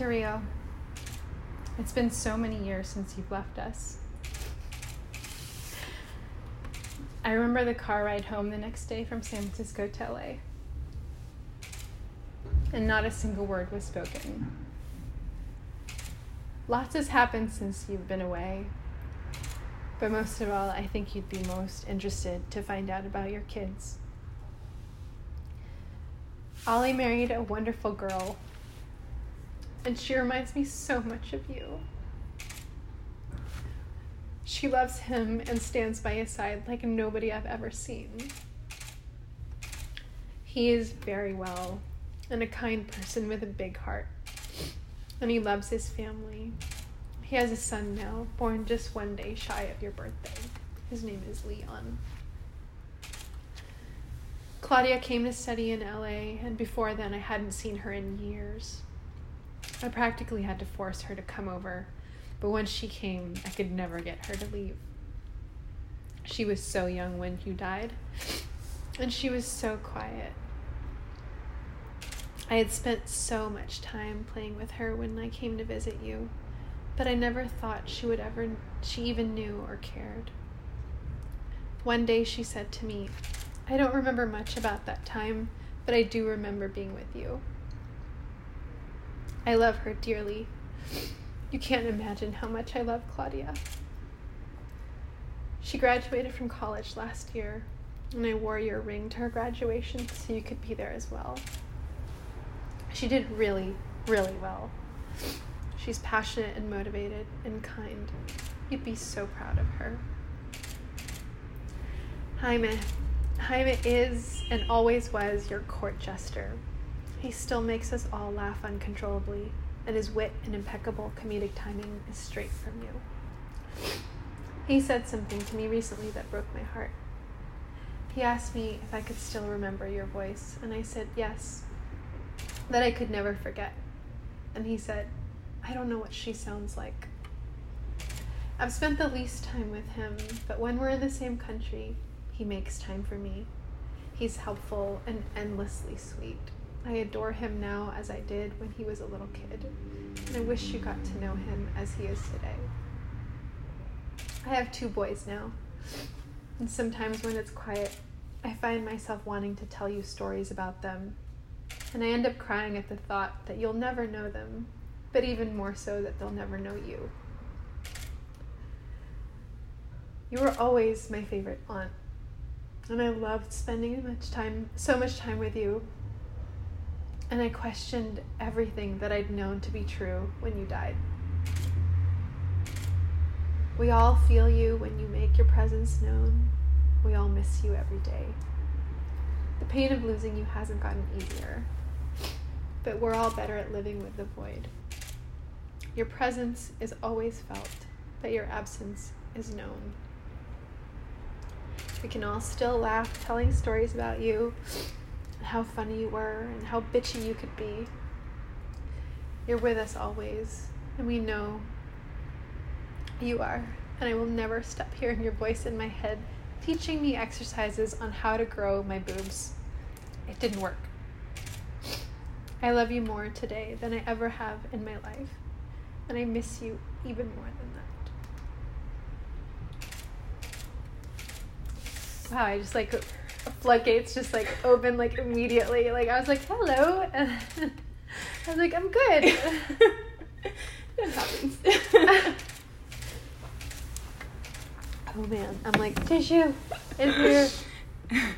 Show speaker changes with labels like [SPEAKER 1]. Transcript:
[SPEAKER 1] Dear Rio, it's been so many years since you've left us. I remember the car ride home the next day from San Francisco to LA. And not a single word was spoken. Lots has happened since you've been away. But most of all, I think you'd be most interested to find out about your kids. Ollie married a wonderful girl, and she reminds me so much of you. She loves him and stands by his side like nobody I've ever seen. He is very well and a kind person with a big heart, and he loves his family. He has a son now, born just one day shy of your birthday. His name is Leon. Claudia came to study in LA, and before then, I hadn't seen her in years. I practically had to force her to come over but when she came, I could never get her to leave. She was so young when you died, and she was so quiet. I had spent so much time playing with her when I came to visit you, but I never thought she would ever, she even knew or cared. One day she said to me, I don't remember much about that time, but I do remember being with you. I love her dearly. You can't imagine how much I love Claudia. She graduated from college last year, and I wore your ring to her graduation so you could be there as well. She did really, really well. She's passionate and motivated and kind. You'd be so proud of her. Jaime. Jaime is and always was your court jester. He still makes us all laugh uncontrollably and his wit and impeccable comedic timing is straight from you. He said something to me recently that broke my heart. He asked me if I could still remember your voice, and I said yes, that I could never forget. And he said, I don't know what she sounds like. I've spent the least time with him, but when we're in the same country, he makes time for me. He's helpful and endlessly sweet. I adore him now as I did when he was a little kid, and I wish you got to know him as he is today. I have two boys now, and sometimes when it's quiet, I find myself wanting to tell you stories about them, and I end up crying at the thought that you'll never know them, but even more so that they'll never know you. You were always my favorite aunt, and I loved spending much time, so much time with you and I questioned everything that I'd known to be true when you died. We all feel you when you make your presence known. We all miss you every day. The pain of losing you hasn't gotten easier, but we're all better at living with the void. Your presence is always felt, but your absence is known. We can all still laugh telling stories about you how funny you were and how bitchy you could be. You're with us always, and we know you are. And I will never stop hearing your voice in my head teaching me exercises on how to grow my boobs. It didn't work. I love you more today than I ever have in my life, and I miss you even more than that. Wow, I just like floodgates just like open like immediately. Like I was like, hello. And I was like, I'm good.
[SPEAKER 2] it happens.
[SPEAKER 1] oh man. I'm like, tissue is here.